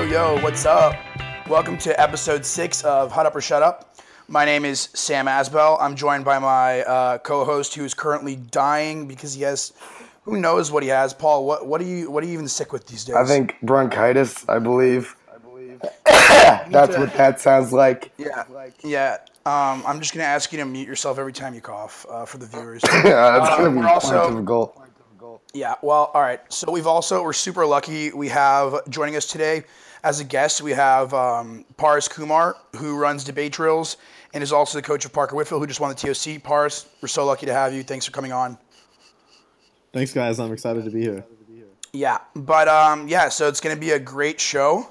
Yo, yo, what's up? Welcome to episode six of Hut Up or Shut Up. My name is Sam Asbell. I'm joined by my uh, co-host who is currently dying because he has, who knows what he has. Paul, what what are you what are you even sick with these days? I think bronchitis. I believe. I believe. That's what that sounds like. Yeah, yeah. Um, I'm just gonna ask you to mute yourself every time you cough uh, for the viewers. Yeah, that's Uh, gonna be quite also- difficult. Yeah, well, all right. So we've also we're super lucky. We have joining us today as a guest. We have um, Paris Kumar, who runs debate drills and is also the coach of Parker Whitfield, who just won the TOC. Paris, we're so lucky to have you. Thanks for coming on. Thanks, guys. I'm excited to be here. Yeah, but um, yeah, so it's gonna be a great show,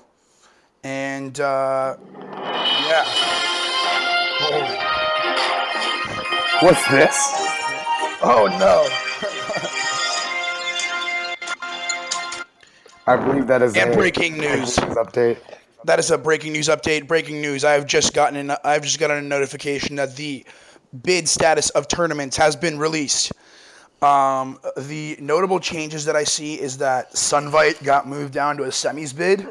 and uh, yeah. What's this? Oh no. I believe that is And a breaking news. update. That is a breaking news update. Breaking news. I've just gotten an, I've just gotten a notification that the bid status of tournaments has been released. Um, the notable changes that I see is that Sunvite got moved down to a semis bid,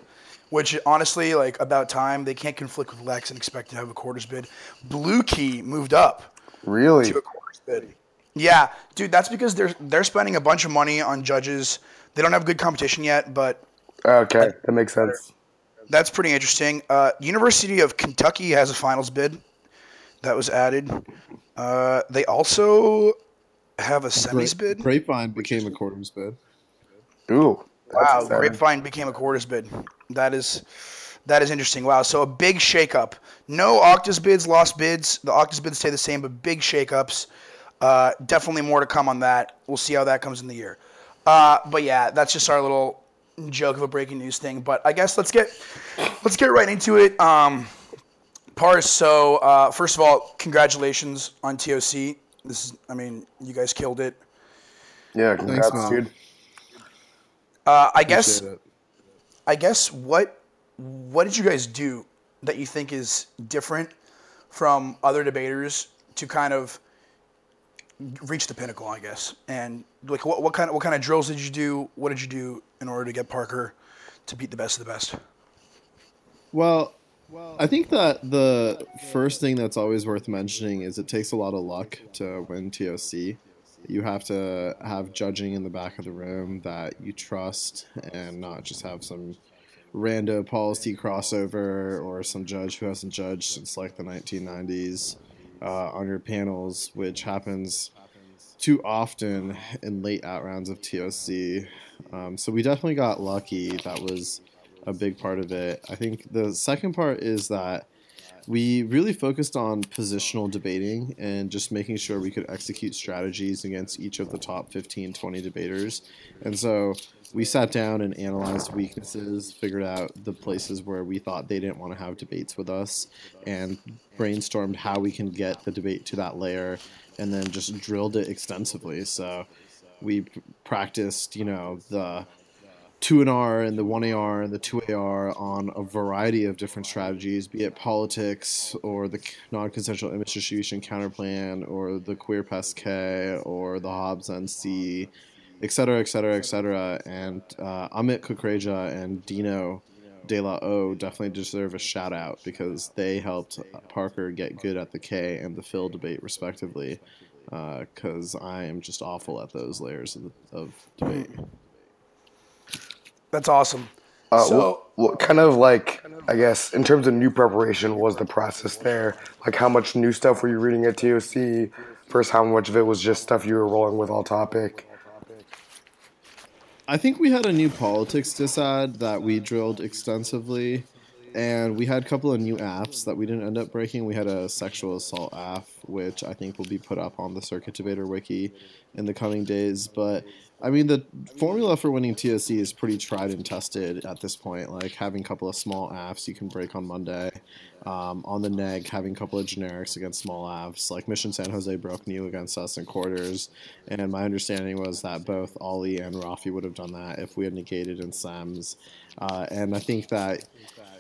which honestly, like about time. They can't conflict with Lex and expect to have a quarters bid. Blue Key moved up Really? to a quarters bid. Yeah, dude, that's because they're they're spending a bunch of money on judges. They don't have good competition yet, but Okay, that makes sense. that's pretty interesting. Uh, University of Kentucky has a finals bid that was added. Uh, they also have a semis bid. Grapevine became a quarters bid. Ooh. Wow, exciting. Grapevine became a quarters bid. That is that is interesting. Wow, so a big shakeup. No Octus bids, lost bids. The Octus bids stay the same, but big shakeups. Uh, definitely more to come on that. We'll see how that comes in the year. Uh, but yeah, that's just our little joke of a breaking news thing. But I guess let's get let's get right into it. Um, Paris. So uh, first of all, congratulations on TOC. This is, I mean, you guys killed it. Yeah, congrats, man. dude. Uh, I guess it. I guess what what did you guys do that you think is different from other debaters to kind of reach the pinnacle, I guess? And like what, what kind of what kind of drills did you do? What did you do in order to get Parker to beat the best of the best? Well, I think that the first thing that's always worth mentioning is it takes a lot of luck to win TOC. You have to have judging in the back of the room that you trust and not just have some rando policy crossover or some judge who hasn't judged since like the 1990s uh, on your panels, which happens too often in late out rounds of TOC. Um, so we definitely got lucky. That was a big part of it. I think the second part is that we really focused on positional debating and just making sure we could execute strategies against each of the top 15, 20 debaters. And so we sat down and analyzed weaknesses, figured out the places where we thought they didn't want to have debates with us, and brainstormed how we can get the debate to that layer, and then just drilled it extensively. So we practiced, you know, the two and R and the one AR and the two AR on a variety of different strategies, be it politics or the non-consensual image distribution counterplan or the queer pess K or the Hobbes NC, et cetera, et cetera, et cetera. And uh, Amit Kukreja and Dino De La O definitely deserve a shout out because they helped Parker get good at the K and the Phil debate respectively. Because I am just awful at those layers of, of debate. That's awesome. Uh, So- what, what kind of like, I guess, in terms of new preparation, was the process there? Like, how much new stuff were you reading at TOC? First, how much of it was just stuff you were rolling with all topic? I think we had a new politics disad that we drilled extensively, and we had a couple of new AFs that we didn't end up breaking. We had a sexual assault AF, which I think will be put up on the Circuit Debater wiki in the coming days. But I mean, the formula for winning TSC is pretty tried and tested at this point. Like having a couple of small AFs you can break on Monday. Um, on the neg, having a couple of generics against small AFs. Like Mission San Jose broke new against us in quarters. And my understanding was that both Ollie and Rafi would have done that if we had negated in SEMs. Uh, and I think that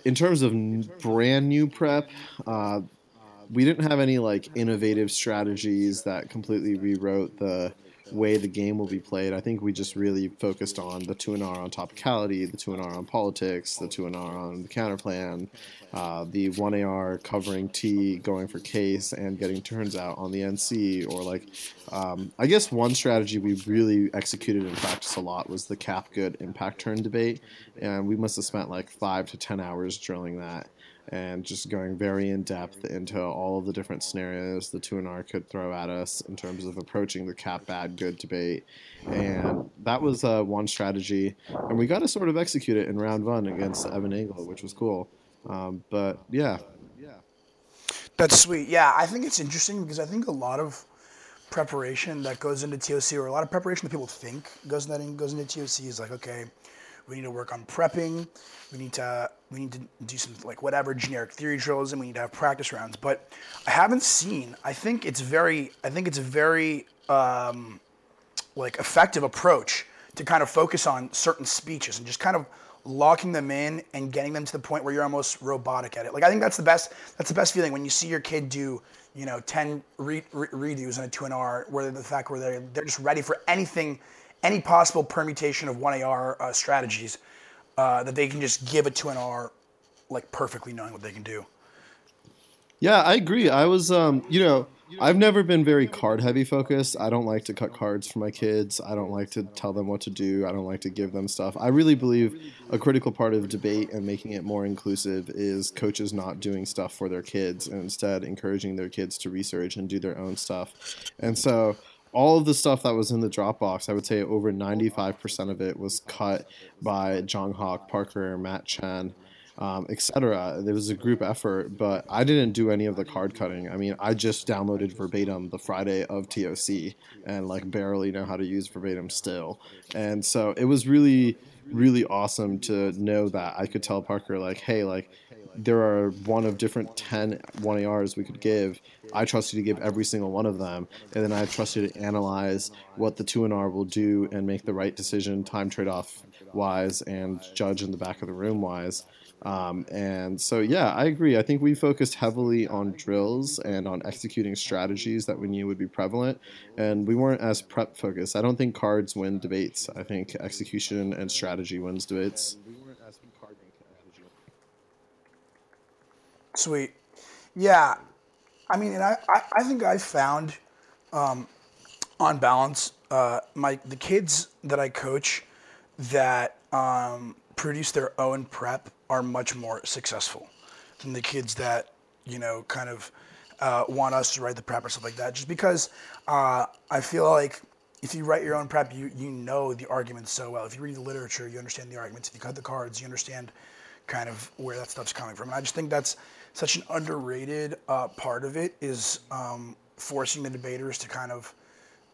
in terms of brand new prep, uh, we didn't have any like innovative strategies that completely rewrote the way the game will be played. I think we just really focused on the two and R on topicality, the two and R on politics, the two and R on the counter plan, uh, the one AR covering T, going for case, and getting turns out on the NC. Or like, um, I guess one strategy we really executed in practice a lot was the cap good impact turn debate, and we must have spent like five to ten hours drilling that and just going very in depth into all of the different scenarios the 2NR could throw at us in terms of approaching the cap bad good debate. And that was uh, one strategy. And we got to sort of execute it in round one against Evan Engel, which was cool. Um, but yeah. That's sweet. Yeah, I think it's interesting because I think a lot of preparation that goes into TOC, or a lot of preparation that people think goes into, goes into TOC, is like, okay, we need to work on prepping. We need to we need to do some like whatever generic theory drills, and we need to have practice rounds. But I haven't seen. I think it's very. I think it's a very um, like effective approach to kind of focus on certain speeches and just kind of locking them in and getting them to the point where you're almost robotic at it. Like I think that's the best. That's the best feeling when you see your kid do you know 10 re- re- redos in a 2NR where the fact where they're, they're just ready for anything any possible permutation of 1AR uh, strategies uh, that they can just give it to an R like perfectly knowing what they can do. Yeah, I agree. I was, um, you know, I've never been very card heavy focused. I don't like to cut cards for my kids. I don't like to tell them what to do. I don't like to give them stuff. I really believe a critical part of debate and making it more inclusive is coaches not doing stuff for their kids and instead encouraging their kids to research and do their own stuff. And so all of the stuff that was in the Dropbox, I would say over 95% of it was cut by Jong Hawk, Parker, Matt Chen, um, etc. There was a group effort, but I didn't do any of the card cutting. I mean, I just downloaded verbatim the Friday of TOC and like barely know how to use verbatim still. And so it was really, really awesome to know that I could tell Parker, like, hey, like, there are one of different 10 1ARs we could give. I trust you to give every single one of them. And then I trust you to analyze what the 2NR will do and make the right decision, time trade off wise, and judge in the back of the room wise. Um, and so, yeah, I agree. I think we focused heavily on drills and on executing strategies that we knew would be prevalent, and we weren't as prep focused. I don't think cards win debates. I think execution and strategy wins debates. Sweet. Yeah. I mean, and I, I, I think I found, um, on balance, uh, my the kids that I coach that um, produce their own prep are much more successful than the kids that you know kind of uh, want us to write the prep or stuff like that. Just because uh, I feel like if you write your own prep, you you know the arguments so well. If you read the literature, you understand the arguments. If you cut the cards, you understand kind of where that stuff's coming from. And I just think that's such an underrated uh, part of it is um, forcing the debaters to kind of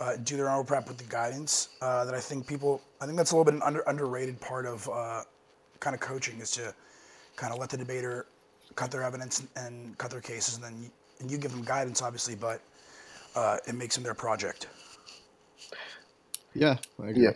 uh, do their own prep with the guidance. Uh, that I think people, I think that's a little bit an under, underrated part of uh, kind of coaching is to kind of let the debater cut their evidence and cut their cases, and then you, and you give them guidance, obviously, but uh, it makes them their project. Yeah, I agree.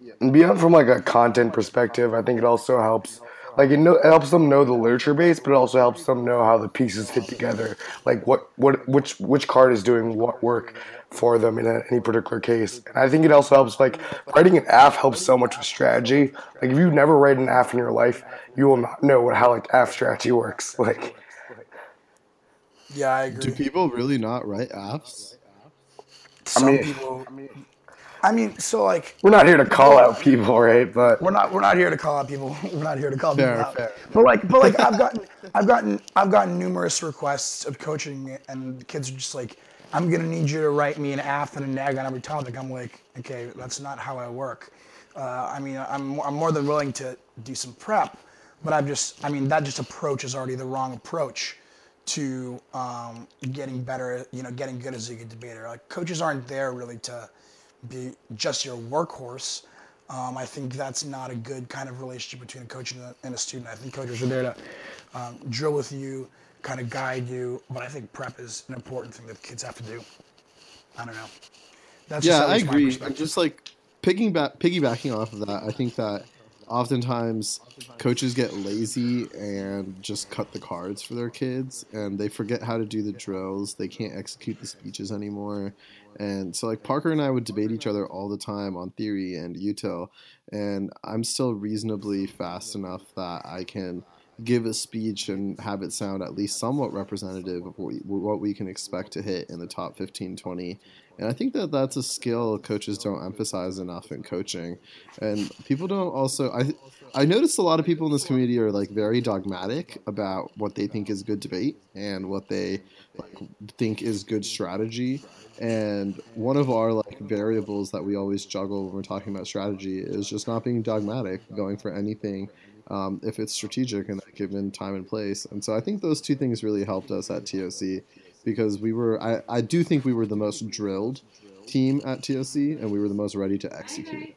Yeah. And beyond from like a content perspective, I think it also helps like it, know, it helps them know the literature base, but it also helps them know how the pieces fit together. Like what, what, which, which card is doing what work for them in a, any particular case. And I think it also helps. Like writing an AF helps so much with strategy. Like if you never write an AF in your life, you will not know what how like AF strategy works. Like. Yeah, I agree. Do people really not write AFs? Some I mean, people. I mean, so like we're not here to call out people, right? But we're not we're not here to call out people. We're not here to call fair, people out. Fair. But like but like I've gotten I've gotten I've gotten numerous requests of coaching, and the kids are just like, I'm gonna need you to write me an AF and a neg on every topic. I'm like, okay, that's not how I work. Uh, I mean, I'm I'm more than willing to do some prep, but I've just I mean that just approach is already the wrong approach to um, getting better. You know, getting good as a good debater. Like coaches aren't there really to be just your workhorse. Um, I think that's not a good kind of relationship between a coach and a, and a student. I think coaches are there to um, drill with you, kind of guide you, but I think prep is an important thing that kids have to do. I don't know. That's yeah, I agree. Just like piggybacking piggybacking off of that, I think that oftentimes coaches get lazy and just cut the cards for their kids and they forget how to do the drills they can't execute the speeches anymore and so like parker and i would debate each other all the time on theory and util and i'm still reasonably fast enough that i can give a speech and have it sound at least somewhat representative of what we, what we can expect to hit in the top 15 20 and I think that that's a skill coaches don't emphasize enough in coaching. And people don't also I I noticed a lot of people in this community are like very dogmatic about what they think is good debate and what they like, think is good strategy. And one of our like variables that we always juggle when we're talking about strategy is just not being dogmatic, going for anything um, if it's strategic in that given time and place. And so I think those two things really helped us at TOC because we were I, I do think we were the most drilled team at TOC and we were the most ready to execute.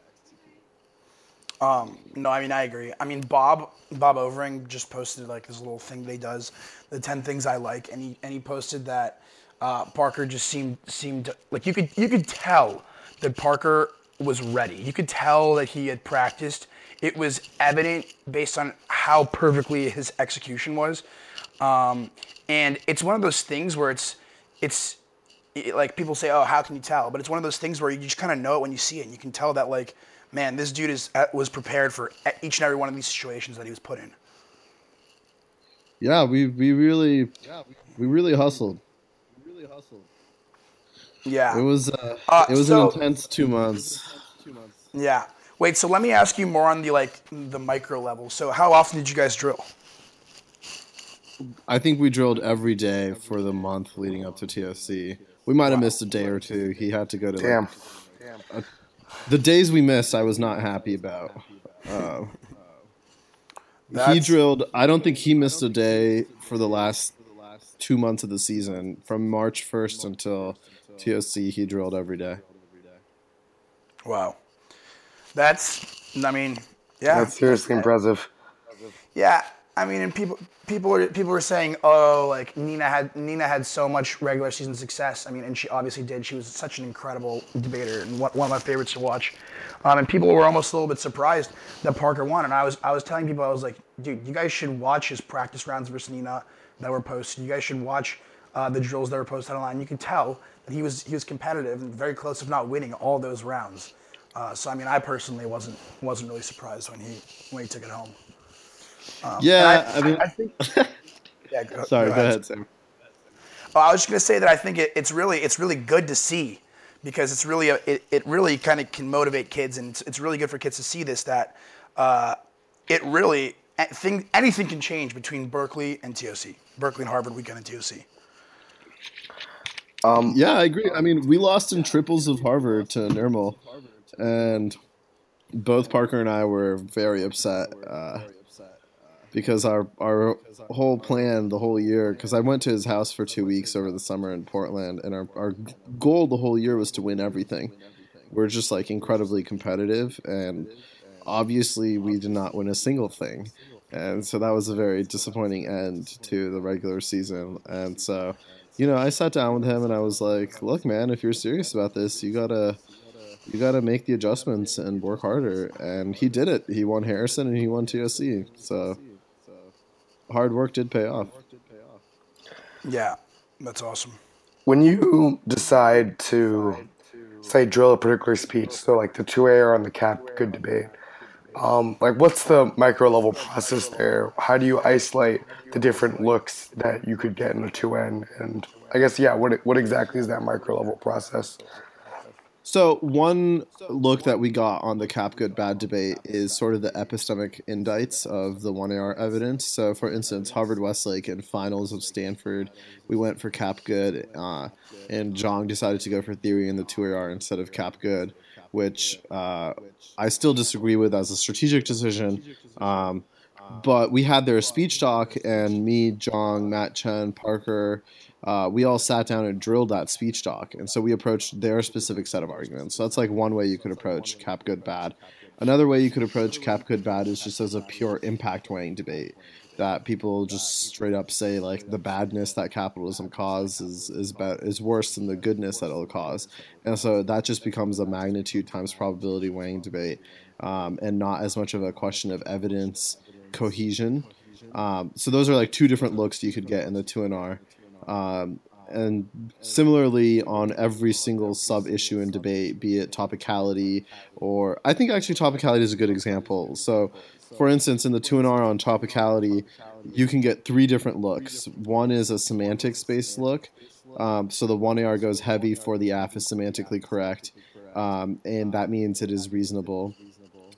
Um, no, I mean I agree. I mean Bob Bob Overing just posted like his little thing he does, the ten things I like, and he and he posted that uh, Parker just seemed seemed like you could you could tell that Parker was ready. You could tell that he had practiced. It was evident based on how perfectly his execution was. Um, and it's one of those things where it's it's it, like people say, "Oh, how can you tell?" But it's one of those things where you just kind of know it when you see it, and you can tell that like, man, this dude is uh, was prepared for each and every one of these situations that he was put in. Yeah, we we really we really hustled. We really hustled. Yeah. It was uh, uh, it was so, an intense two months. Yeah. Wait, so let me ask you more on the like the micro level. So how often did you guys drill? I think we drilled every day for the month leading up to TOC. We might have missed a day or two. He had to go to Damn. Like, the days we missed, I was not happy about. Uh, he drilled. I don't think he missed a day for the last two months of the season, from March first until TOC. He drilled every day. Wow, that's. I mean, yeah, that's seriously impressive. Yeah, I mean, and people people were people were saying, oh, like Nina had Nina had so much regular season success. I mean, and she obviously did. She was such an incredible debater and one, of my favorites to watch. Um, and people were almost a little bit surprised that Parker won. And I was I was telling people I was like, dude, you guys should watch his practice rounds versus Nina that were posted. You guys should watch uh, the drills that were posted online. You could tell that he was he was competitive and very close, if not winning, all those rounds. Uh, so I mean, I personally wasn't wasn't really surprised when he when he took it home. Um, yeah, I, I, mean, I think. yeah, go, sorry, go, go ahead, Sam. Oh, I was just gonna say that I think it, it's really it's really good to see because it's really a, it, it really kind of can motivate kids and it's, it's, really good for kids to see this that uh, it really thing anything can change between Berkeley and TOC, Berkeley and Harvard weekend and TOC. Um, yeah, I agree. I mean, we lost in triples of Harvard to Nirmal, and both Parker and I were very upset. Uh, because our our whole plan the whole year because I went to his house for two weeks over the summer in Portland and our, our goal the whole year was to win everything. We're just like incredibly competitive and obviously we did not win a single thing. And so that was a very disappointing end to the regular season. And so, you know, I sat down with him and I was like, "Look, man, if you're serious about this, you got to you got to make the adjustments and work harder." And he did it. He won Harrison and he won TOC. So hard work did pay off. Yeah, that's awesome. When you decide to say drill a particular speech, so like the two A or on the cap good debate, um, like what's the micro level process there? How do you isolate the different looks that you could get in a two N? And I guess yeah, what what exactly is that micro level process? So one look that we got on the cap good bad debate is sort of the epistemic indicts of the one AR evidence. So for instance, Harvard Westlake and finals of Stanford, we went for cap good, uh, and Jong decided to go for theory in the two AR instead of cap good, which uh, I still disagree with as a strategic decision. Um, but we had their speech doc, and me, Jong, Matt Chen, Parker, uh, we all sat down and drilled that speech doc. And so we approached their specific set of arguments. So that's like one way you could approach cap good bad. Another way you could approach cap good bad is just as a pure impact weighing debate. that people just straight up say like the badness that capitalism causes is is be- is worse than the goodness that it'll cause, and so that just becomes a magnitude times probability weighing debate, um, and not as much of a question of evidence cohesion. Um, so those are like two different looks you could get in the two and R. Um, and similarly on every single sub issue in debate, be it topicality or I think actually topicality is a good example. So, for instance, in the two and R on topicality, you can get three different looks. One is a semantics based look. Um, so the one AR goes heavy for the AF is semantically correct, um, and that means it is reasonable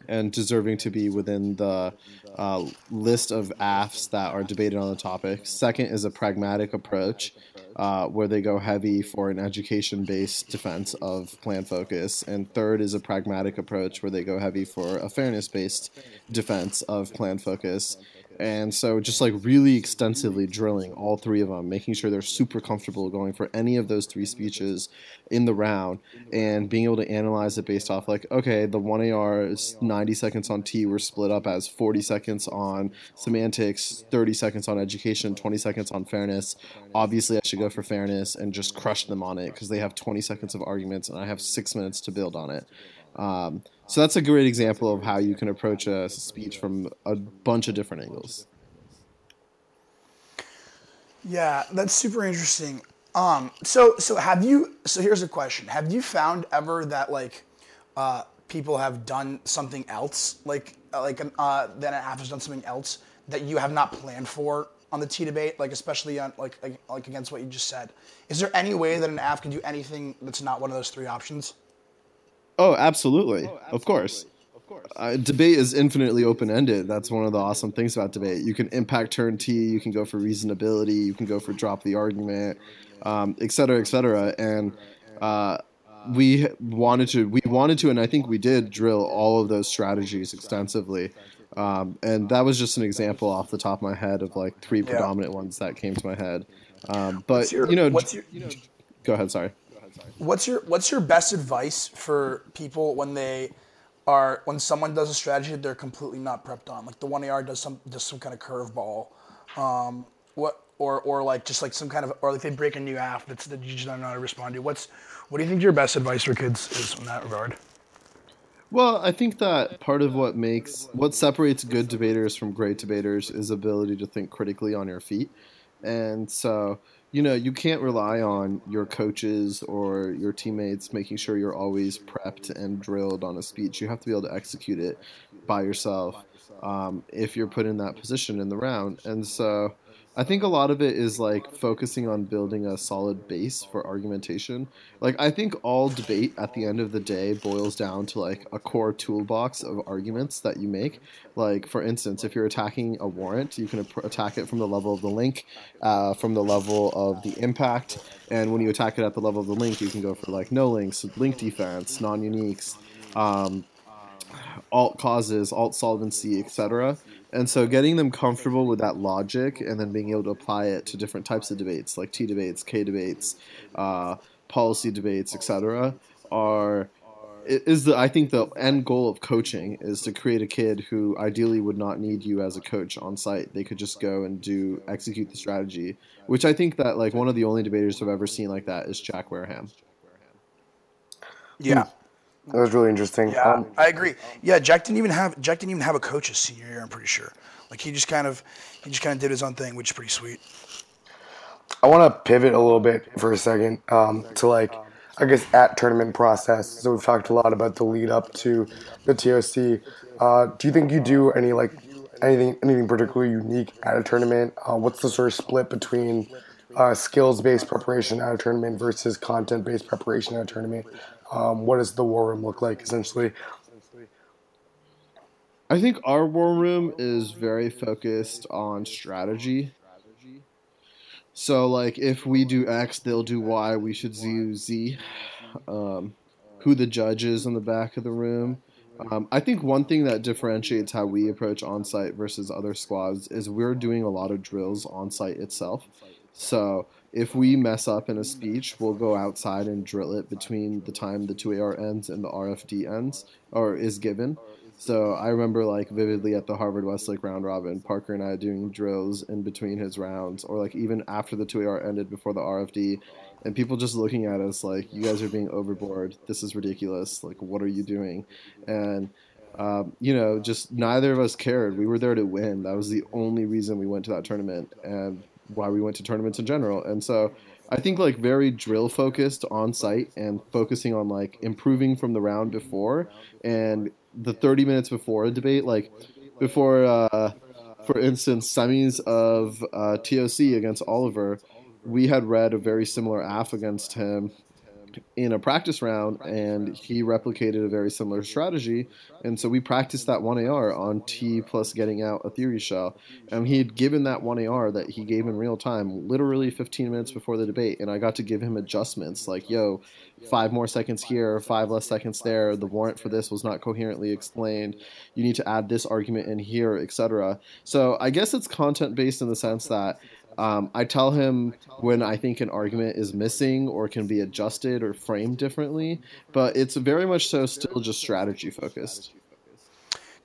and deserving to be within the uh, list of AFs that are debated on the topic. Second is a pragmatic approach, uh, where they go heavy for an education based defense of plan focus. And third is a pragmatic approach, where they go heavy for a fairness based defense of plan focus. And so, just like really extensively drilling all three of them, making sure they're super comfortable going for any of those three speeches in the round, and being able to analyze it based off, like, okay, the 1AR is 90 seconds on T, we're split up as 40 seconds on semantics, 30 seconds on education, 20 seconds on fairness. Obviously, I should go for fairness and just crush them on it because they have 20 seconds of arguments and I have six minutes to build on it. Um, so that's a great example of how you can approach a speech from a bunch of different angles. Yeah, that's super interesting. Um, so so have you? So here's a question: Have you found ever that like uh, people have done something else, like uh, like uh, that an AF has done something else that you have not planned for on the T debate, like especially on like, like like against what you just said? Is there any way that an AF can do anything that's not one of those three options? Oh, absolutely. Of course. Uh, debate is infinitely open ended. That's one of the awesome things about debate. You can impact turn T, you can go for reasonability, you can go for drop the argument, um, et cetera, et cetera. And uh, we wanted to, we wanted to, and I think we did drill all of those strategies extensively. Um, and that was just an example off the top of my head of like three Yeah. predominant ones that came to my head. Um, but your- you know, what's your- go ahead. Sorry. What's your What's your best advice for people when they are when someone does a strategy that they're completely not prepped on? Like the one AR does some does some kind of curveball, um, what or or like just like some kind of or like they break a new AF that's that you just don't know how to respond to. What's what do you think your best advice for kids is in that regard? Well, I think that part of what makes what separates good debaters from great debaters is ability to think critically on your feet. And so, you know, you can't rely on your coaches or your teammates making sure you're always prepped and drilled on a speech. You have to be able to execute it by yourself um, if you're put in that position in the round. And so, I think a lot of it is like focusing on building a solid base for argumentation. Like I think all debate at the end of the day boils down to like a core toolbox of arguments that you make. Like for instance, if you're attacking a warrant, you can attack it from the level of the link, uh, from the level of the impact, and when you attack it at the level of the link, you can go for like no links, link defense, non-uniques. Um, alt causes, alt solvency, etc. And so getting them comfortable with that logic and then being able to apply it to different types of debates, like T debates, K debates, uh, policy debates, etc., are is the I think the end goal of coaching is to create a kid who ideally would not need you as a coach on site. They could just go and do execute the strategy, which I think that like one of the only debaters I've ever seen like that is Jack Wareham. Yeah. That was really interesting. Yeah, Um, I agree. Yeah, Jack didn't even have Jack didn't even have a coach his senior year. I'm pretty sure. Like he just kind of he just kind of did his own thing, which is pretty sweet. I want to pivot a little bit for a second um, to like, I guess, at tournament process. So we've talked a lot about the lead up to the TOC. Uh, do you think you do any like anything anything particularly unique at a tournament? Uh, what's the sort of split between uh, skills based preparation at a tournament versus content based preparation at a tournament? Um, what does the war room look like essentially? I think our war room is very focused on strategy. So, like, if we do X, they'll do Y. We should do Z. Um, who the judge is in the back of the room. Um, I think one thing that differentiates how we approach on-site versus other squads is we're doing a lot of drills on-site itself. So if we mess up in a speech, we'll go outside and drill it between the time the 2AR ends and the RFD ends or is given. So I remember like vividly at the Harvard Westlake round robin, Parker and I doing drills in between his rounds, or like even after the 2AR ended before the RFD, and people just looking at us like, you guys are being overboard. This is ridiculous. Like, what are you doing? And um, you know, just neither of us cared. We were there to win. That was the only reason we went to that tournament and why we went to tournaments in general. And so I think like very drill focused on site and focusing on like improving from the round before and the 30 minutes before a debate, like before, uh, for instance, semis of uh, TOC against Oliver, we had read a very similar AF against him in a practice round, and he replicated a very similar strategy. And so we practiced that 1AR on T plus getting out a theory shell. And he had given that 1AR that he gave in real time, literally 15 minutes before the debate. And I got to give him adjustments like, yo, five more seconds here, five less seconds there. The warrant for this was not coherently explained. You need to add this argument in here, etc. So I guess it's content based in the sense that um, I tell him when I think an argument is missing or can be adjusted or framed differently, but it's very much so still just strategy focused.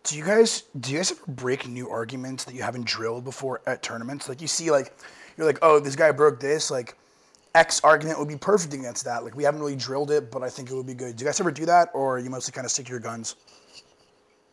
Do you guys do you guys ever break new arguments that you haven't drilled before at tournaments? Like you see, like you're like, oh, this guy broke this, like X argument would be perfect against that. Like we haven't really drilled it, but I think it would be good. Do you guys ever do that, or you mostly kind of stick to your guns?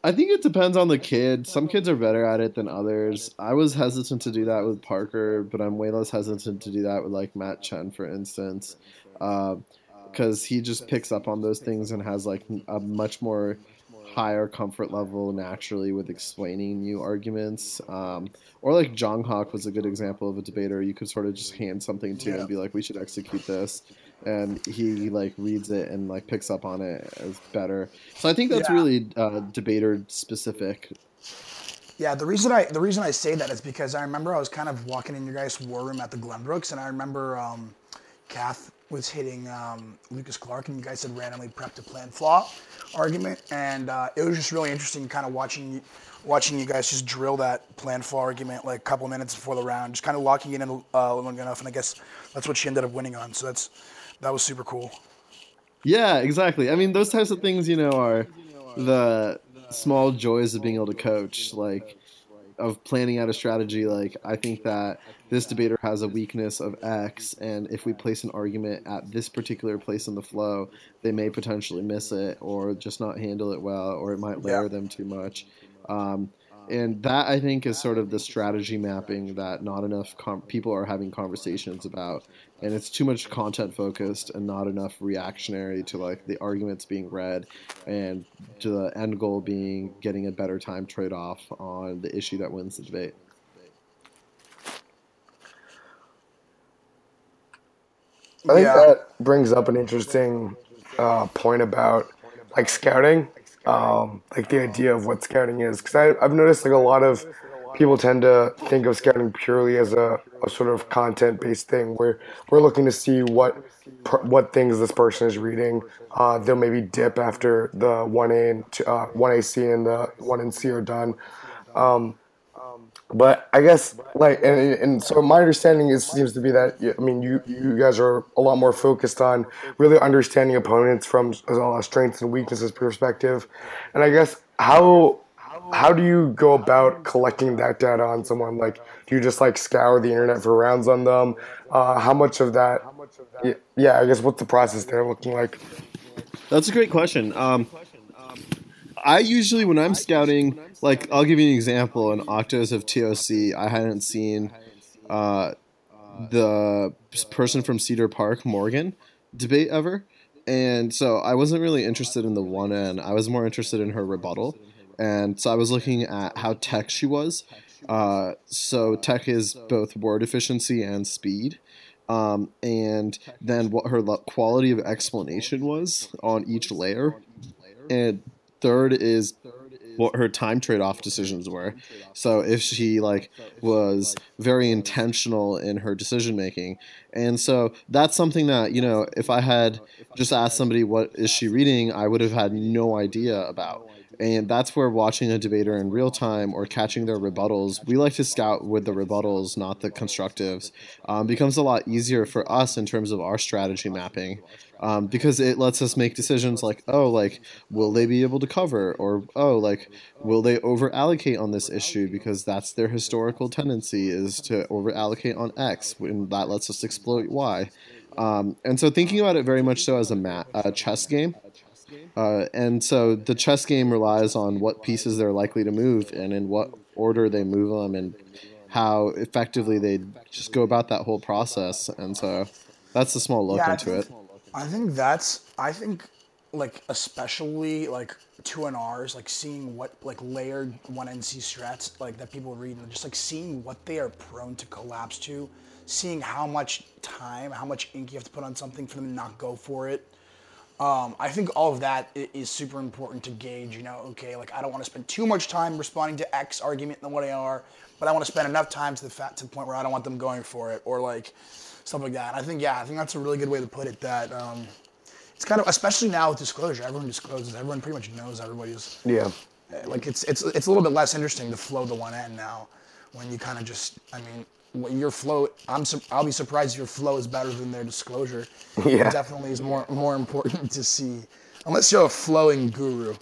I think it depends on the kid. Some kids are better at it than others. I was hesitant to do that with Parker, but I'm way less hesitant to do that with like Matt Chen, for instance, because uh, he just picks up on those things and has like a much more higher comfort level naturally with explaining new arguments. Um, or like Jong Hawk was a good example of a debater. You could sort of just hand something to yeah. and be like, "We should execute this." And he like reads it and like picks up on it as better. So I think that's yeah. really uh, debater specific. Yeah, the reason I the reason I say that is because I remember I was kind of walking in your guys' war room at the Glenbrooks, and I remember um, Kath was hitting um, Lucas Clark, and you guys had randomly prepped a plan flaw argument, and uh, it was just really interesting, kind of watching watching you guys just drill that plan flaw argument like a couple minutes before the round, just kind of locking it in uh, long enough, and I guess that's what she ended up winning on. So that's that was super cool. Yeah, exactly. I mean, those types of things, you know, are the small joys of being able to coach, like of planning out a strategy. Like, I think that this debater has a weakness of X, and if we place an argument at this particular place in the flow, they may potentially miss it or just not handle it well, or it might layer yeah. them too much. Um, and that I think is sort of the strategy mapping that not enough com- people are having conversations about and it's too much content focused and not enough reactionary to like the arguments being read and to the end goal being getting a better time trade off on the issue that wins the debate. I think yeah. that brings up an interesting uh, point about like scouting, um, like the idea of what scouting is. Because I've noticed like a lot of people tend to think of scouting purely as a, a sort of content based thing where we're looking to see what what things this person is reading. Uh, they'll maybe dip after the 1A and uh, 1AC and the 1NC are done. Um, but I guess like and, and so my understanding is seems to be that I mean you you guys are a lot more focused on really understanding opponents from a strengths and weaknesses perspective, and I guess how how do you go about collecting that data on someone? Like, do you just like scour the internet for rounds on them? Uh, how much of that? Yeah, I guess what's the process there looking like? That's a great question. Um, I usually, when I'm scouting, like I'll give you an example. In Octos of TOC, I hadn't seen uh, the person from Cedar Park, Morgan, debate ever, and so I wasn't really interested in the one end. I was more interested in her rebuttal and so I was looking at how tech she was. Uh, so tech is both word efficiency and speed, um, and then what her quality of explanation was on each layer, and third is what her time trade-off decisions were. So if she like was very intentional in her decision making, and so that's something that you know if I had just asked somebody what is she reading, I would have had no idea about. And that's where watching a debater in real time or catching their rebuttals, we like to scout with the rebuttals, not the constructives, um, becomes a lot easier for us in terms of our strategy mapping. Um, because it lets us make decisions like, oh, like, will they be able to cover? Or, oh, like, will they over allocate on this issue? Because that's their historical tendency is to over allocate on X, and that lets us exploit Y. Um, and so thinking about it very much so as a, a chess game, uh, and so the chess game relies on what pieces they're likely to move and in what order they move them and how effectively they just go about that whole process. And so that's a small look Yeah, into think- it. I think that's I think like especially like two and R's like seeing what like layered one NC strats like that people read and just like seeing what they are prone to collapse to, seeing how much time, how much ink you have to put on something for them to not go for it. Um, I think all of that is super important to gauge. You know, okay, like I don't want to spend too much time responding to X argument in the one AR, but I want to spend enough time to the fact to the point where I don't want them going for it or like stuff like that. I think yeah, I think that's a really good way to put it. That um, it's kind of especially now with disclosure, everyone discloses. Everyone pretty much knows everybody's Yeah. like it's it's it's a little bit less interesting to flow the one end now when you kind of just I mean your flow I'm sur- I'll be surprised if your flow is better than their disclosure. Yeah. It definitely is more more important to see unless you're a flowing guru.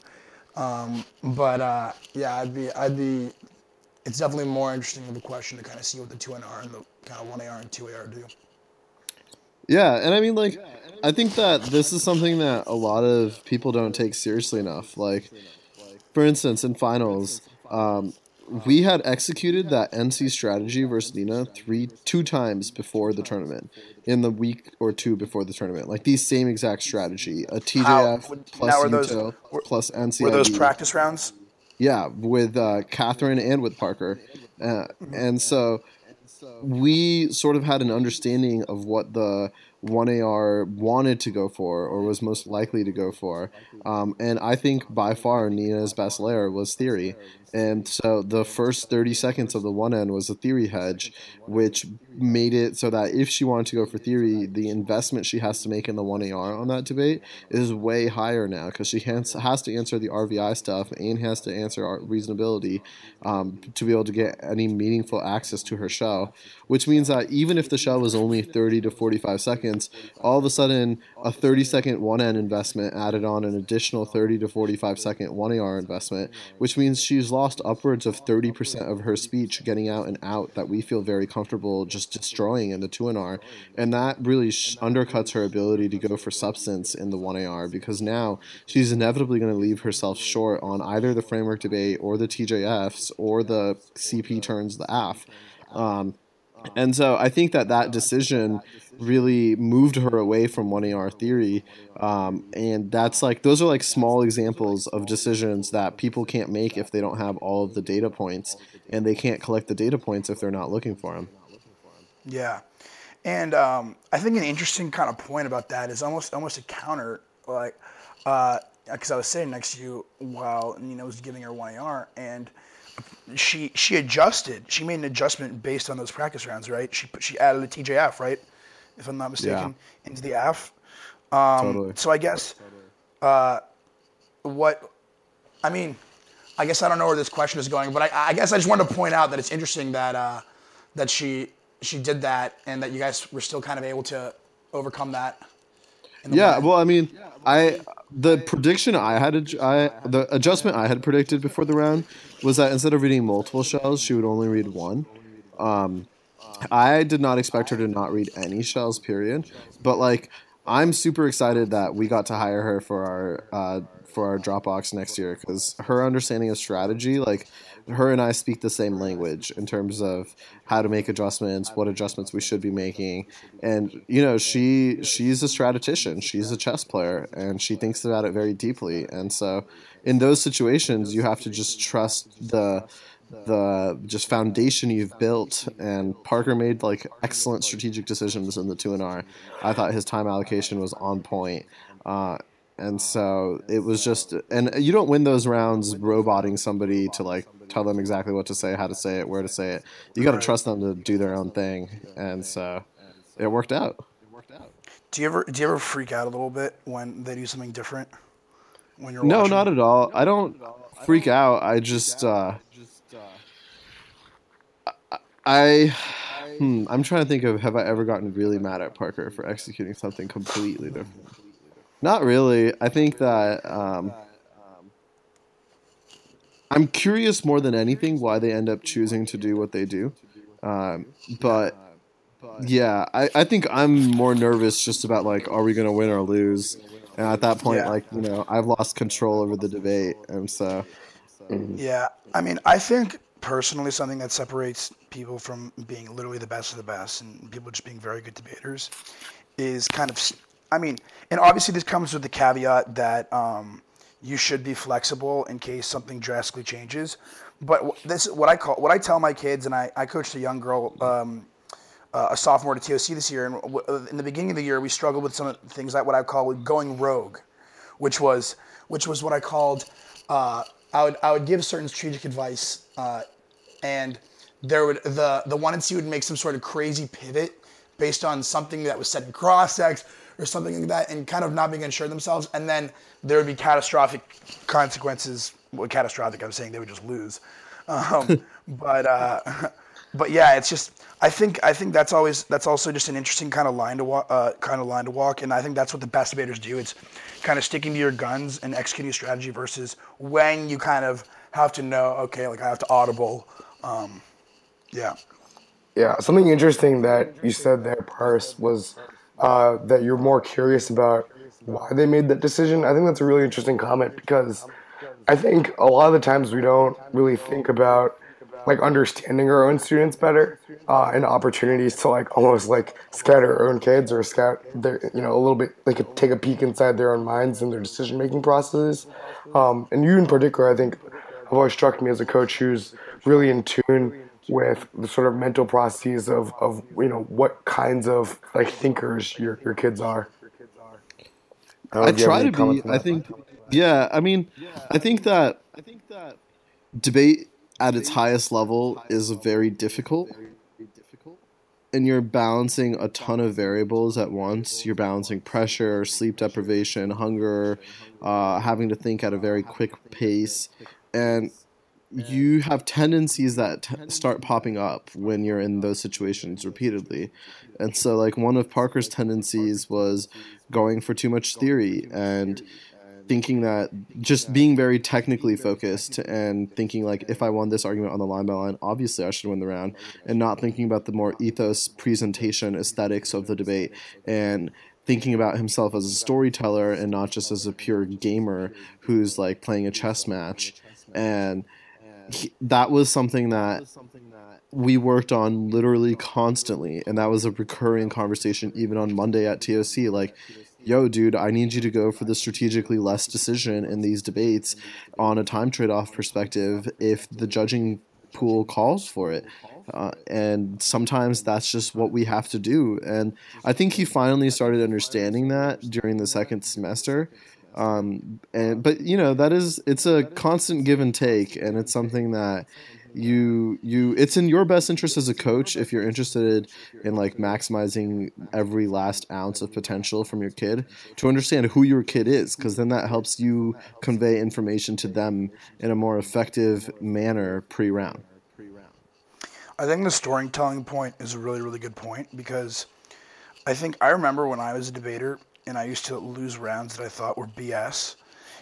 Um, but uh, yeah, I'd be I'd be it's definitely more interesting of a question to kind of see what the two NR and the kind of one AR and two AR do. Yeah, and I mean, like, I think that this is something that a lot of people don't take seriously enough. Like, for instance, in finals, um, we had executed that NC strategy versus Nina three, two times before the tournament, in the week or two before the tournament. Like these same exact strategy: a TJF would- plus now those- Yuto were- plus NCID. Were those practice rounds? Yeah, with uh, Catherine and with Parker, uh, and so we sort of had an understanding of what the 1AR wanted to go for or was most likely to go for. Um, and I think by far Nina's best layer was Theory. And so the first 30 seconds of the one end was a Theory hedge, which made it so that if she wanted to go for Theory, the investment she has to make in the 1AR on that debate is way higher now because she has, has to answer the RVI stuff and has to answer our reasonability um, to be able to get any meaningful access to her shell, which means that even if the shell was only 30 to 45 seconds, all of a sudden a 30 second one end investment added on an additional 30 to 45 second 1AR investment, which means she's lost upwards of 30% of her speech getting out and out that we feel very comfortable just destroying in the 2NR. And that really sh- undercuts her ability to go for substance in the 1AR because now she's inevitably going to leave herself short on either the framework debate or the TJFs or the CP turns the AF. Um, and so I think that that decision really moved her away from 1AR theory. Um, and that's like, those are like small examples of decisions that people can't make if they don't have all of the data points. And they can't collect the data points if they're not looking for them. Yeah, and um, I think an interesting kind of point about that is almost almost a counter, like, because I was sitting next to you while Nina was giving her one AR, and she she adjusted. She made an adjustment based on those practice rounds, right? She put, she added a TJF, right? If I'm not mistaken, into the AF. totally. So I guess uh, what I mean, I guess I don't know where this question is going, but I, I guess I just wanted to point out that it's interesting that uh, that she she did that and that you guys were still kind of able to overcome that. Yeah, moment. well, I mean, I the prediction I had, I the adjustment I had predicted before the round was that instead of reading multiple shells, she would only read one. Um, I did not expect her to not read any shells, period. But like, I'm super excited that we got to hire her for our uh, for our Dropbox next year because her understanding of strategy, like, her and I speak the same language in terms of how to make adjustments, what adjustments we should be making, and you know, she she's a strategician, she's a chess player, and she thinks about it very deeply. And so, in those situations, you have to just trust the the just foundation you've built and Parker made like excellent strategic decisions in the 2 and R. I thought his time allocation was on point. Uh, and so it was just and you don't win those rounds roboting somebody to like tell them exactly what to say, how to say it, where to say it. You got to trust them to do their own thing. And so it worked out. It worked out. Do you ever do you ever freak out a little bit when they do something different? when you're No, watching? not at all. I don't freak out. I just uh I hmm, I'm trying to think of have I ever gotten really mad at Parker for executing something completely different. Not really. I think that um I'm curious more than anything why they end up choosing to do what they do. Um, but yeah, I, I think I'm more nervous just about like, are we gonna win or lose? And at that point, Yeah. like you know, I've lost control over the debate, and so Yeah, I mean, I think personally something that separates people from being literally the best of the best and people just being very good debaters is kind of, s- I mean, and obviously this comes with the caveat that um, you should be flexible in case something drastically changes. But this is what I call what I tell my kids, and I, I coached a young girl. Um, uh, a sophomore to TOC this year, and w- uh, in the beginning of the year, we struggled with some things that what I call going rogue, which was which was what I called uh, I would I would give certain strategic advice, uh, and there would the the one and C would make some sort of crazy pivot based on something that was said in cross X or something like that, and kind of not being sure themselves, and then there would be catastrophic consequences. Well, catastrophic, I'm saying they would just lose, um, but. Uh, but yeah, it's just I think I think that's always that's also just an interesting kind of line to walk, uh, kind of line to walk, and I think that's what the best debaters do. It's kind of sticking to your guns and executing a strategy versus when you kind of have to know, okay, like I have to audible. Um, yeah, Yeah, something interesting that you said there, Paris, was uh, that you're more curious about why they made that decision. I think that's a really interesting comment because I think a lot of the times we don't really think about like understanding our own students better uh, and opportunities to like almost like scatter our own kids or scout their you know a little bit like take a peek inside their own minds and their decision making processes. Um, and you in particular, I think, have always struck me as a coach who's really in tune with the sort of mental processes of, of you know what kinds of like thinkers your, your kids are. I have try to be. I think, yeah. I mean, I think that debate at its highest level is very difficult, and you're balancing a ton of variables at once. You're balancing pressure, sleep deprivation, hunger, uh, having to think at a very quick pace, and you have tendencies that t- start popping up when you're in those situations repeatedly. And so, like, one of Parker's tendencies was going for too much theory and thinking that just being very technically focused and thinking, like, if I won this argument on the line by line, obviously I should win the round, and not thinking about the more ethos, presentation, aesthetics of the debate, and thinking about himself as a storyteller and not just as a pure gamer who's like playing a chess match. And he, that was something that we worked on literally constantly and that was a recurring conversation even on monday at toc like yo dude i need you to go for the strategically less decision in these debates on a time trade-off perspective if the judging pool calls for it. Uh, and sometimes that's just what we have to do and i think he finally started understanding that during the second semester um, and but you know that is it's a constant give and take and it's something that you you it's in your best interest as a coach if you're interested in like maximizing every last ounce of potential from your kid to understand who your kid is because then that helps you convey information to them in a more effective manner pre-round. I think the storytelling point is a really really good point because I think I remember when I was a debater and I used to lose rounds that I thought were BS.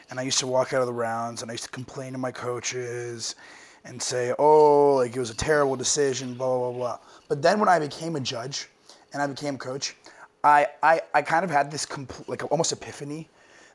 And I used to walk out of the rounds and I used to complain to my coaches and say, oh, like it was a terrible decision, blah, blah, blah. But then when I became a judge and I became coach, I, I, I kind of had this compl- like almost epiphany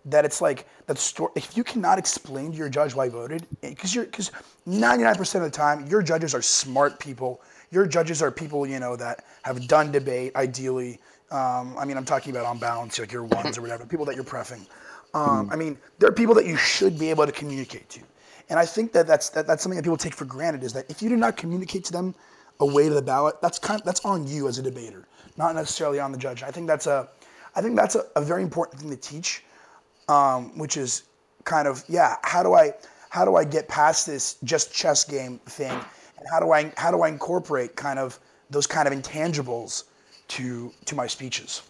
that it's like that story. If you cannot explain to your judge why you voted, eh, because you're because 99% of the time your judges are smart people. Your judges are people you know that have done debate. Ideally, um, I mean I'm talking about on balance, like your ones or whatever, people that you're prefing. Um, I mean there are people that you should be able to communicate to, and I think that that's that, that's something that people take for granted is that if you do not communicate to them a way to the ballot, that's kind that's on you as a debater, not necessarily on the judge. I think that's a I think that's a, a very important thing to teach um, which is kind of yeah how do i how do i get past this just chess game thing and how do i how do i incorporate kind of those kind of intangibles to to my speeches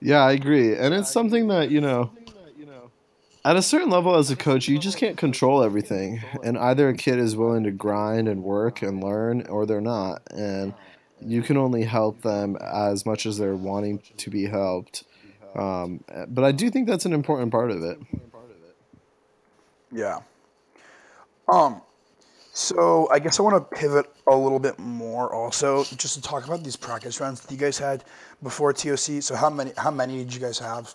yeah i agree and it's something that you know at a certain level as a coach, you just can't control everything. And either a kid is willing to grind and work and learn or they're not. And you can only help them as much as they're wanting to be helped. Um, but I do think that's an important part of it. Yeah. Um, so I guess I want to pivot a little bit more also just to talk about these practice runs that you guys had before TOC. So how many how many did you guys have?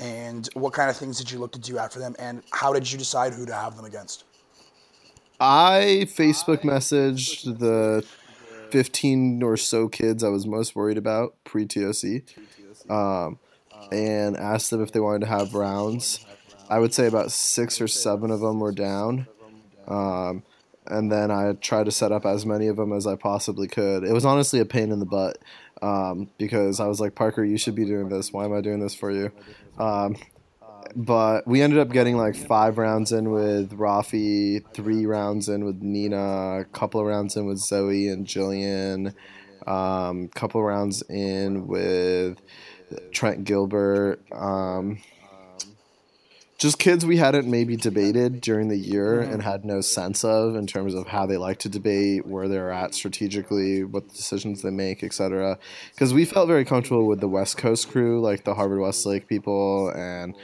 And what kind of things did you look to do after them? And how did you decide who to have them against? I Facebook messaged the 15 or so kids I was most worried about pre TOC um, and asked them if they wanted to have rounds. I would say about six or seven of them were down. Um, and then I tried to set up as many of them as I possibly could. It was honestly a pain in the butt um, because I was like, Parker, you should be doing this. Why am I doing this for you? Um, but we ended up getting like five rounds in with Rafi, three rounds in with Nina, a couple of rounds in with Zoe and Jillian, a um, couple rounds in with Trent Gilbert. Just kids we hadn't maybe debated during the year and had no sense of in terms of how they like to debate, where they're at strategically, what decisions they make, etc. Because we felt very comfortable with the West Coast crew, like the Harvard Westlake people and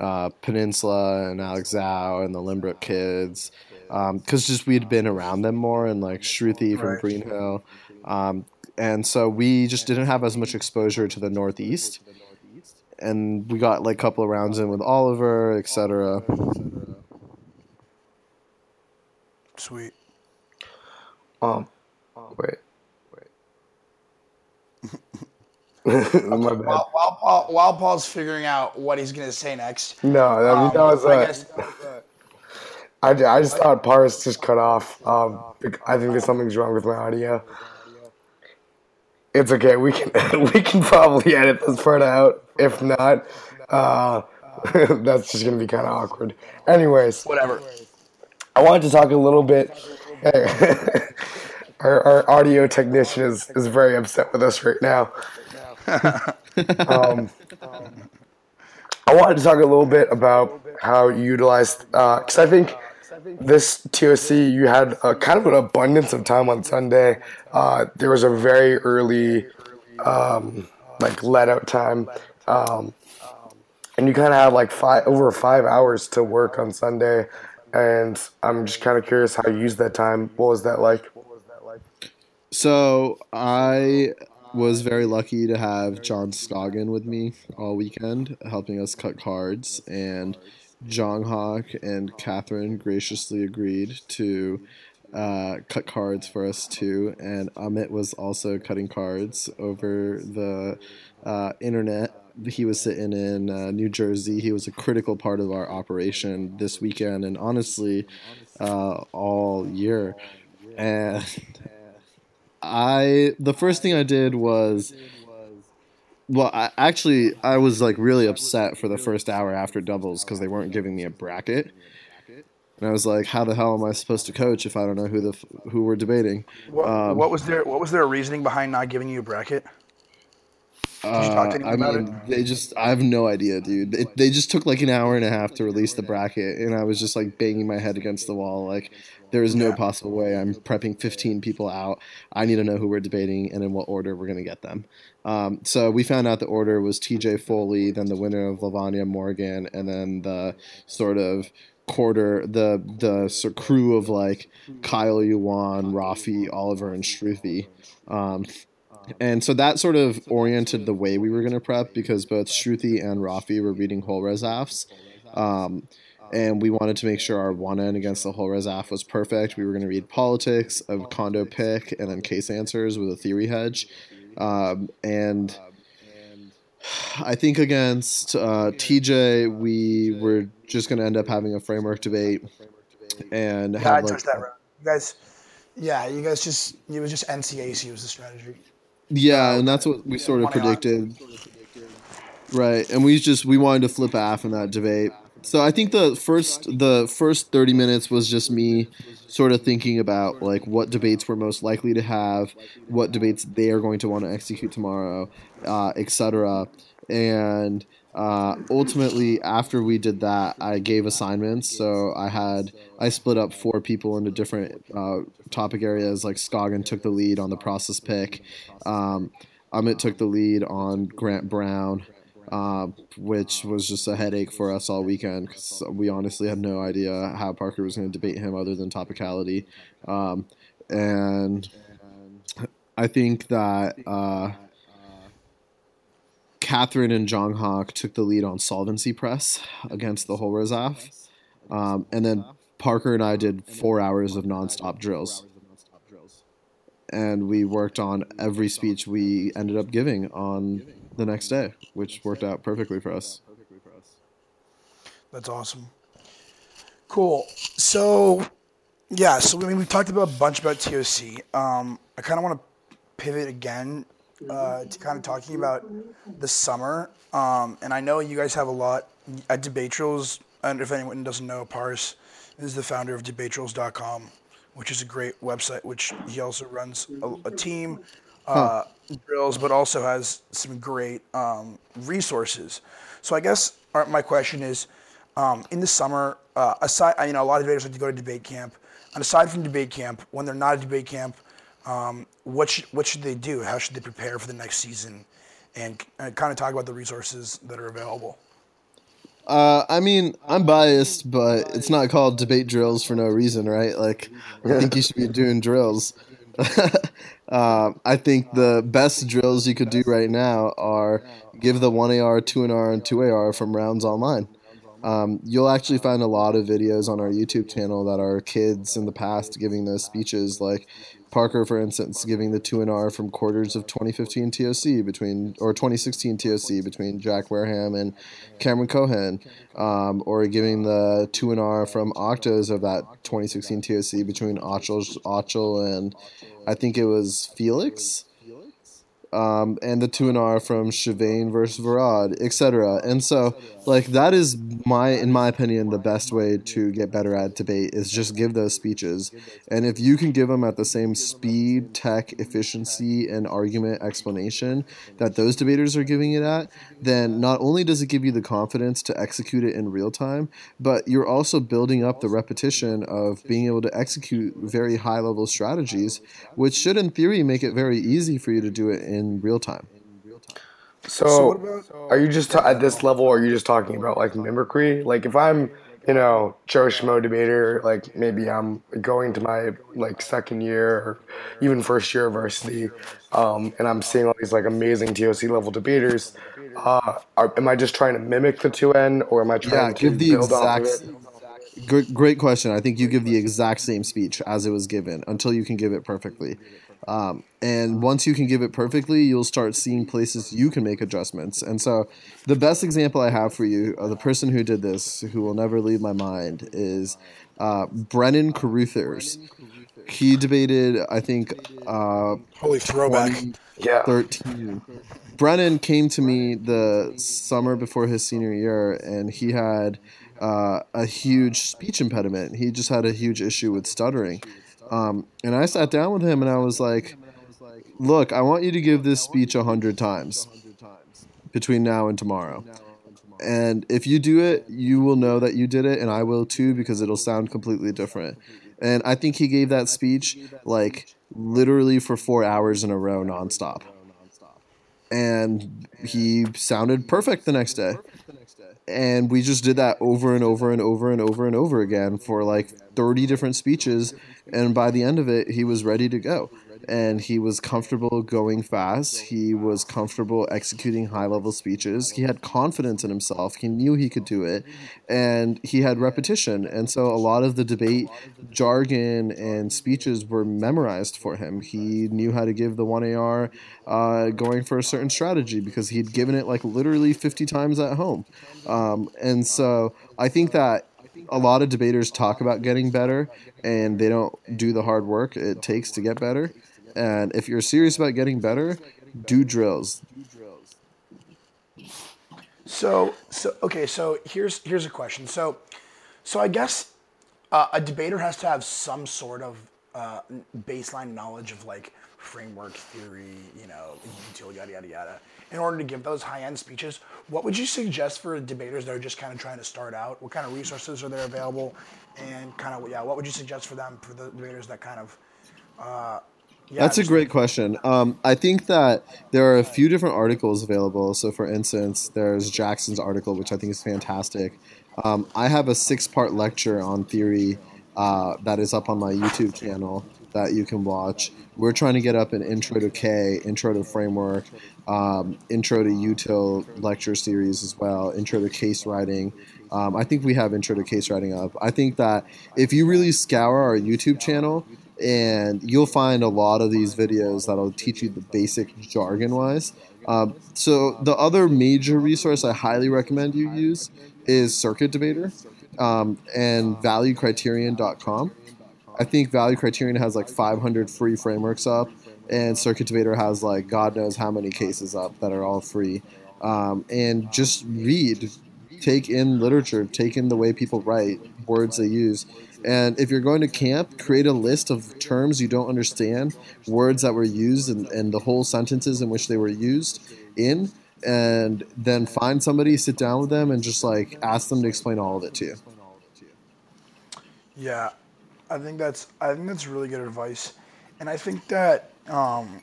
uh, Peninsula and Alex Zhao and the Lynbrook kids. Because um, just we'd been around them more and like Shruti from. Greenhill. Um, and so we just didn't have as much exposure to the Northeast and we got like a couple of rounds in with Oliver, etc. Sweet. Um, wait, wait. My bad. While, while, Paul, while Paul's figuring out what he's gonna say next, No, I mean, um, that was. I Uh, guess I, I just thought Paris just cut off. Um, I think there's something's wrong with my audio. It's okay. We can we can probably edit this part out. If not, uh, that's just gonna be kind of awkward. Anyways, whatever. I wanted to talk a little bit. our, our audio technician is, is very upset with us right now. um, I wanted to talk a little bit about how you utilized, because I think this TOC, you had a, kind of an abundance of time on Sunday. Uh, there was a very early, um, like, let out time. Um, and you kind of had like five over five hours to work on Sunday, and I'm just kind of curious how you used that time. What was that like? So I was very lucky to have John Scoggin with me all weekend, helping us cut cards, and John Hawk and Catherine graciously agreed to uh, cut cards for us too. And Amit was also cutting cards over the uh, internet. He was sitting in uh, New Jersey. He was a critical part of our operation this weekend, and honestly, uh, all year. And I the first thing I did was well, I, actually I was like really upset for the first hour after doubles because they weren't giving me a bracket, and I was like, how the hell am I supposed to coach if I don't know who the f- who we're debating? What, Um, what was their What was their reasoning behind not giving you a bracket? You talk to Uh, I mean, they just I have no idea, dude. It, they just took like an hour and a half to release the bracket, and I was just like banging my head against the wall, like. There is no Yeah. possible way I'm prepping 15 people out. I need to know who we're debating and in what order we're going to get them. Um, so we found out the order was TJ Foley, then the winner of Lavanya Morgan, and then the sort of quarter, the the sort of crew of like Kyle Yuan, Rafi, Oliver, and Shruti. Um, and so that sort of oriented the way we were going to prep because both Shruti and Rafi were reading whole res AFs. Um, and we wanted to make sure our one end against the whole res AF was perfect. We were going to read politics, a condo PIC, and then case answers with a theory hedge. Um, and I think against uh, TJ, we were just going to end up having a framework debate and Yeah, I like touched that road. You guys, yeah, you guys just it was just NCAC was the strategy. Yeah, and that's what we sort of predicted. Right, and we just we wanted to flip half in that debate. So I think the first the first thirty minutes was just me sort of thinking about like what debates we're most likely to have, what debates they are going to want to execute tomorrow, uh, etc. And uh, ultimately, after we did that, I gave assignments. So I had I split up four people into different uh, topic areas. Like Scoggin took the lead on the process pick. Um, Amit took the lead on Grant Brown, uh, which was just a headache for us all weekend because we honestly had no idea how Parker was going to debate him other than topicality. Um, and I think that. Catherine and Jong Hawk took the lead on solvency press against the whole res AF. Um, and then Parker and I did four hours of nonstop drills. And we worked on every speech we ended up giving on the next day, which worked out perfectly for us. That's awesome. Cool. So, yeah, so I mean, we've talked about a bunch about TOC. Um, I kind of want to pivot again uh, to kind of talking about the summer. Um, and I know you guys have a lot at Debate Drills. And if anyone doesn't know, Pars is the founder of debatedrills.com, which is a great website, which he also runs a, a team, uh, drills, but also has some great um, resources. So I guess our, my question is, um, in the summer, uh, aside, you know, a lot of debaters like to go to debate camp. And aside from debate camp, when they're not at debate camp, um, what should what should they do? How should they prepare for the next season? And uh, kind of talk about the resources that are available. Uh, I mean, I'm biased, but it's not called debate drills for no reason, right? Like, I think you should be doing drills. uh, I think the best drills you could do right now are give the 1AR, 2NR, and 2AR from Rounds Online. Um, you'll actually find a lot of videos on our YouTube channel that are kids in the past giving those speeches. Like Parker, for instance, giving the 2NR from quarters of 2015 TOC between, or 2016 TOC between Jack Wareham and Cameron Cohen, um, or giving the 2NR from octas of that 2016 TOC between Achel, Achel and I think it was Felix um, and the 2NR from Shivane versus Varad, etc. And so, like that is my, in my opinion, the best way to get better at debate is just give those speeches, and if you can give them at the same speed, tech, efficiency, and argument explanation that those debaters are giving it at, then not only does it give you the confidence to execute it in real time, but you're also building up the repetition of being able to execute very high level strategies, which should, in theory, make it very easy for you to do it in real time. So, so are you just ta- at this level? Are you just talking about like mimicry? Like if I'm, you know, Joe Schmo debater, like maybe I'm going to my like second year or even first year of varsity, um, and I'm seeing all these like amazing TOC level debaters. Uh, are, am I just trying to mimic the two N, or am I trying yeah, to give the build exact, off of it? Great, great question. I think you give the exact same speech as it was given until you can give it perfectly. Um, and once you can give it perfectly, you'll start seeing places you can make adjustments. And so, the best example I have for you, uh, the person who did this, who will never leave my mind, is uh, Brennan Caruthers. He debated, I think, uh, holy throwback, yeah, thirteen. Brennan came to me the summer before his senior year, and he had uh, a huge speech impediment. He just had a huge issue with stuttering. Um, and I sat down with him and I was like, look, I want you to give this speech a hundred times between now and tomorrow. And if you do it, you will know that you did it, and I will too because it'll sound completely different. And I think he gave that speech like literally for four hours in a row nonstop. And he sounded perfect the next day. And we just did that over and over and over and over and over again for like 30 different speeches and by the end of it, he was ready to go. And he was comfortable going fast. He was comfortable executing high level speeches. He had confidence in himself. He knew he could do it. And he had repetition. And so a lot of the debate jargon and speeches were memorized for him. He knew how to give the 1AR uh, going for a certain strategy because he'd given it like literally 50 times at home. Um, and so I think that a lot of debaters talk about getting better and they don't do the hard work it takes to get better. And if you're serious about getting better, do drills. So, so okay, so here's here's a question. So, so I guess uh, a debater has to have some sort of uh, baseline knowledge of like framework, theory, you know, util, yada yada yada. In order to give those high-end speeches, what would you suggest for debaters that are just kind of trying to start out? What kind of resources are there available, and kind of yeah, what would you suggest for them for the debaters that kind of uh, yeah, That's a great question. Um, I think that there are a few different articles available. So, for instance, there's Jackson's article, which I think is fantastic. Um, I have a six part lecture on theory uh, that is up on my YouTube channel that you can watch. We're trying to get up an intro to K, intro to framework, um, intro to util lecture series as well, intro to case writing. Um, I think we have intro to case writing up. I think that if you really scour our YouTube channel, and you'll find a lot of these videos that'll teach you the basic jargon wise. Um, so the other major resource I highly recommend you use is Circuit Debater um, and ValueCriterion.com. I think Value Criterion has like 500 free frameworks up, and Circuit Debater has like God knows how many cases up that are all free. Um, and just read, take in literature, take in the way people write, words they use. And if you're going to camp, create a list of terms you don't understand, words that were used, and, and the whole sentences in which they were used in, and then find somebody, sit down with them, and just like ask them to explain all of it to you. Yeah, I think that's I think that's really good advice, and I think that um,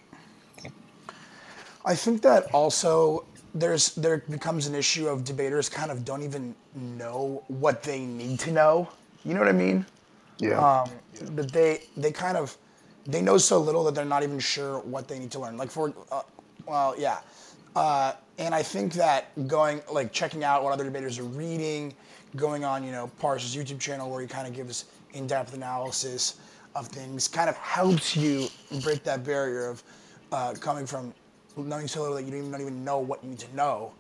I think that also there's there becomes an issue of debaters kind of don't even know what they need to know. You know what I mean? Yeah. um, that they they kind of they know so little that they're not even sure what they need to learn. Like for uh, well, yeah, uh, and I think that going like checking out what other debaters are reading, going on you know Pars's YouTube channel where he kind of gives in-depth analysis of things, kind of helps you break that barrier of uh, coming from knowing so little that you don't even, don't even know what you need to know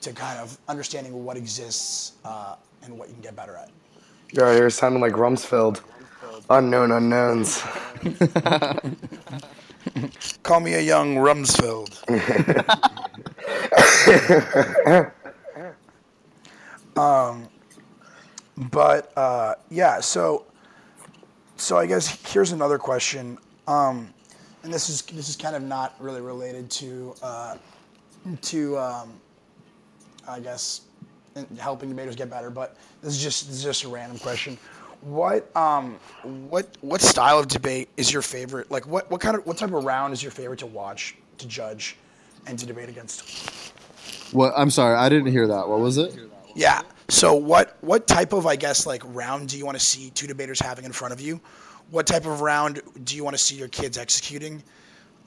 to kind of understanding what exists uh, and what you can get better at. You're out here sounding like Rumsfeld. Unknown unknowns. Call me a young Rumsfeld. um, but uh, yeah, so so I guess here's another question, um, and this is this is kind of not really related to uh, to um, I guess helping debaters get better, but this is just this is just a random question. What um what what style of debate is your favorite? Like what what kind of what type of round is your favorite to watch, to judge, and to debate against? What? I'm sorry, I didn't hear that. What was it? Yeah. So what what type of I guess like round do you want to see two debaters having in front of you? What type of round do you want to see your kids executing?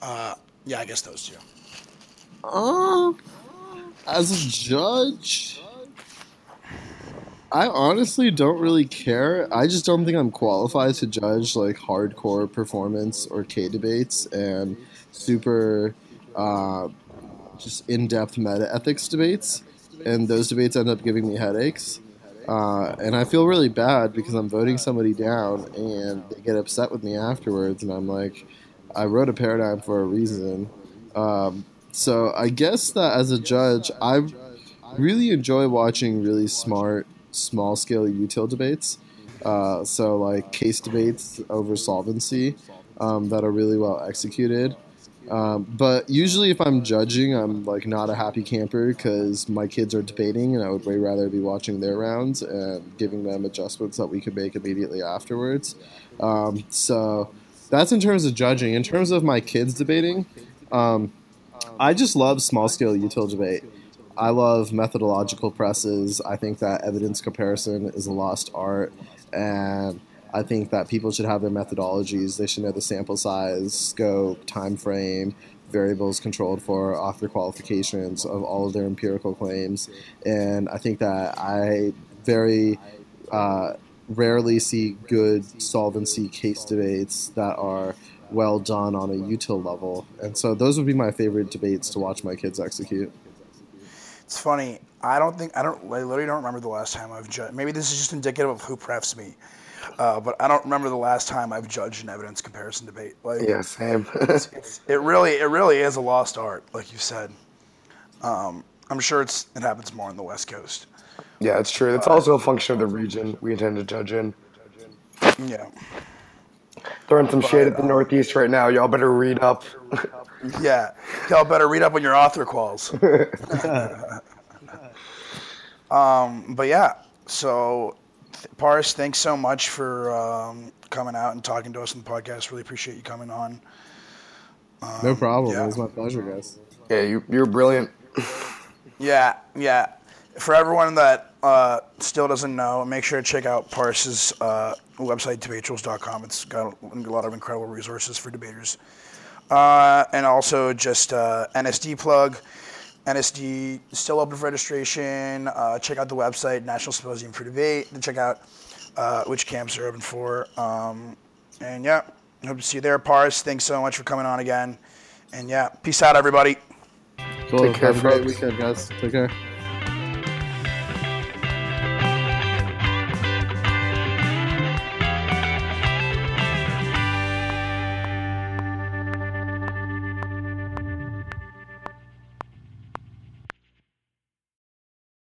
Uh, yeah, I guess those two. Uh, as a judge, I honestly don't really care. I just don't think I'm qualified to judge like hardcore performance or K debates and super uh, just in-depth meta ethics debates. And those debates end up giving me headaches. Uh, and I feel really bad because I'm voting somebody down and they get upset with me afterwards. And I'm like, I wrote a paradigm for a reason. Um, so I guess that as a judge, I really enjoy watching really smart, small scale util debates. Uh, so like case debates over solvency um, that are really well executed. Um, but usually, if I'm judging, I'm like not a happy camper because my kids are debating, and I would way rather be watching their rounds and giving them adjustments that we could make immediately afterwards. Um, so that's in terms of judging. In terms of my kids debating, um, I just love small scale util debate. I love methodological presses. I think that evidence comparison is a lost art, and I think that people should have their methodologies. They should know the sample size, scope, time frame, variables controlled for, author qualifications of all of their empirical claims. And I think that I very uh, rarely see good solvency case debates that are well done on a util level. And so those would be my favorite debates to watch my kids execute. It's funny. I don't think I don't. I literally don't remember the last time I've judged. Maybe this is just indicative of who prefs me. Uh, but I don't remember the last time I've judged an evidence comparison debate. Like, Yeah, same. it's, it really, it really is a lost art, like you said. Um, I'm sure it's it happens more on the West Coast. yeah, it's true. It's also a function of the region we intend to judge in. Yeah. throwing some shade at the Northeast right now. Y'all better read up. Yeah, y'all better read up on your author quals. um, but yeah, so th- Paris, thanks so much for um, coming out and talking to us on the podcast. Really appreciate you coming on. No problem. yeah. It was my pleasure, guys. Yeah, you, you're brilliant. Yeah, yeah. For everyone that uh, still doesn't know, make sure to check out Pars's uh, website, debatedrills.com. It's got a lot of incredible resources for debaters. Uh, and also just uh, NSD plug. NSD still open for registration. Uh, check out the website, National Symposium for Debate, to check out uh, which camps are open for. Um, and yeah, hope to see you there. Pars, thanks so much for coming on again. And yeah, peace out, everybody. Cool. Take care, Have a great weekend, guys. Take care.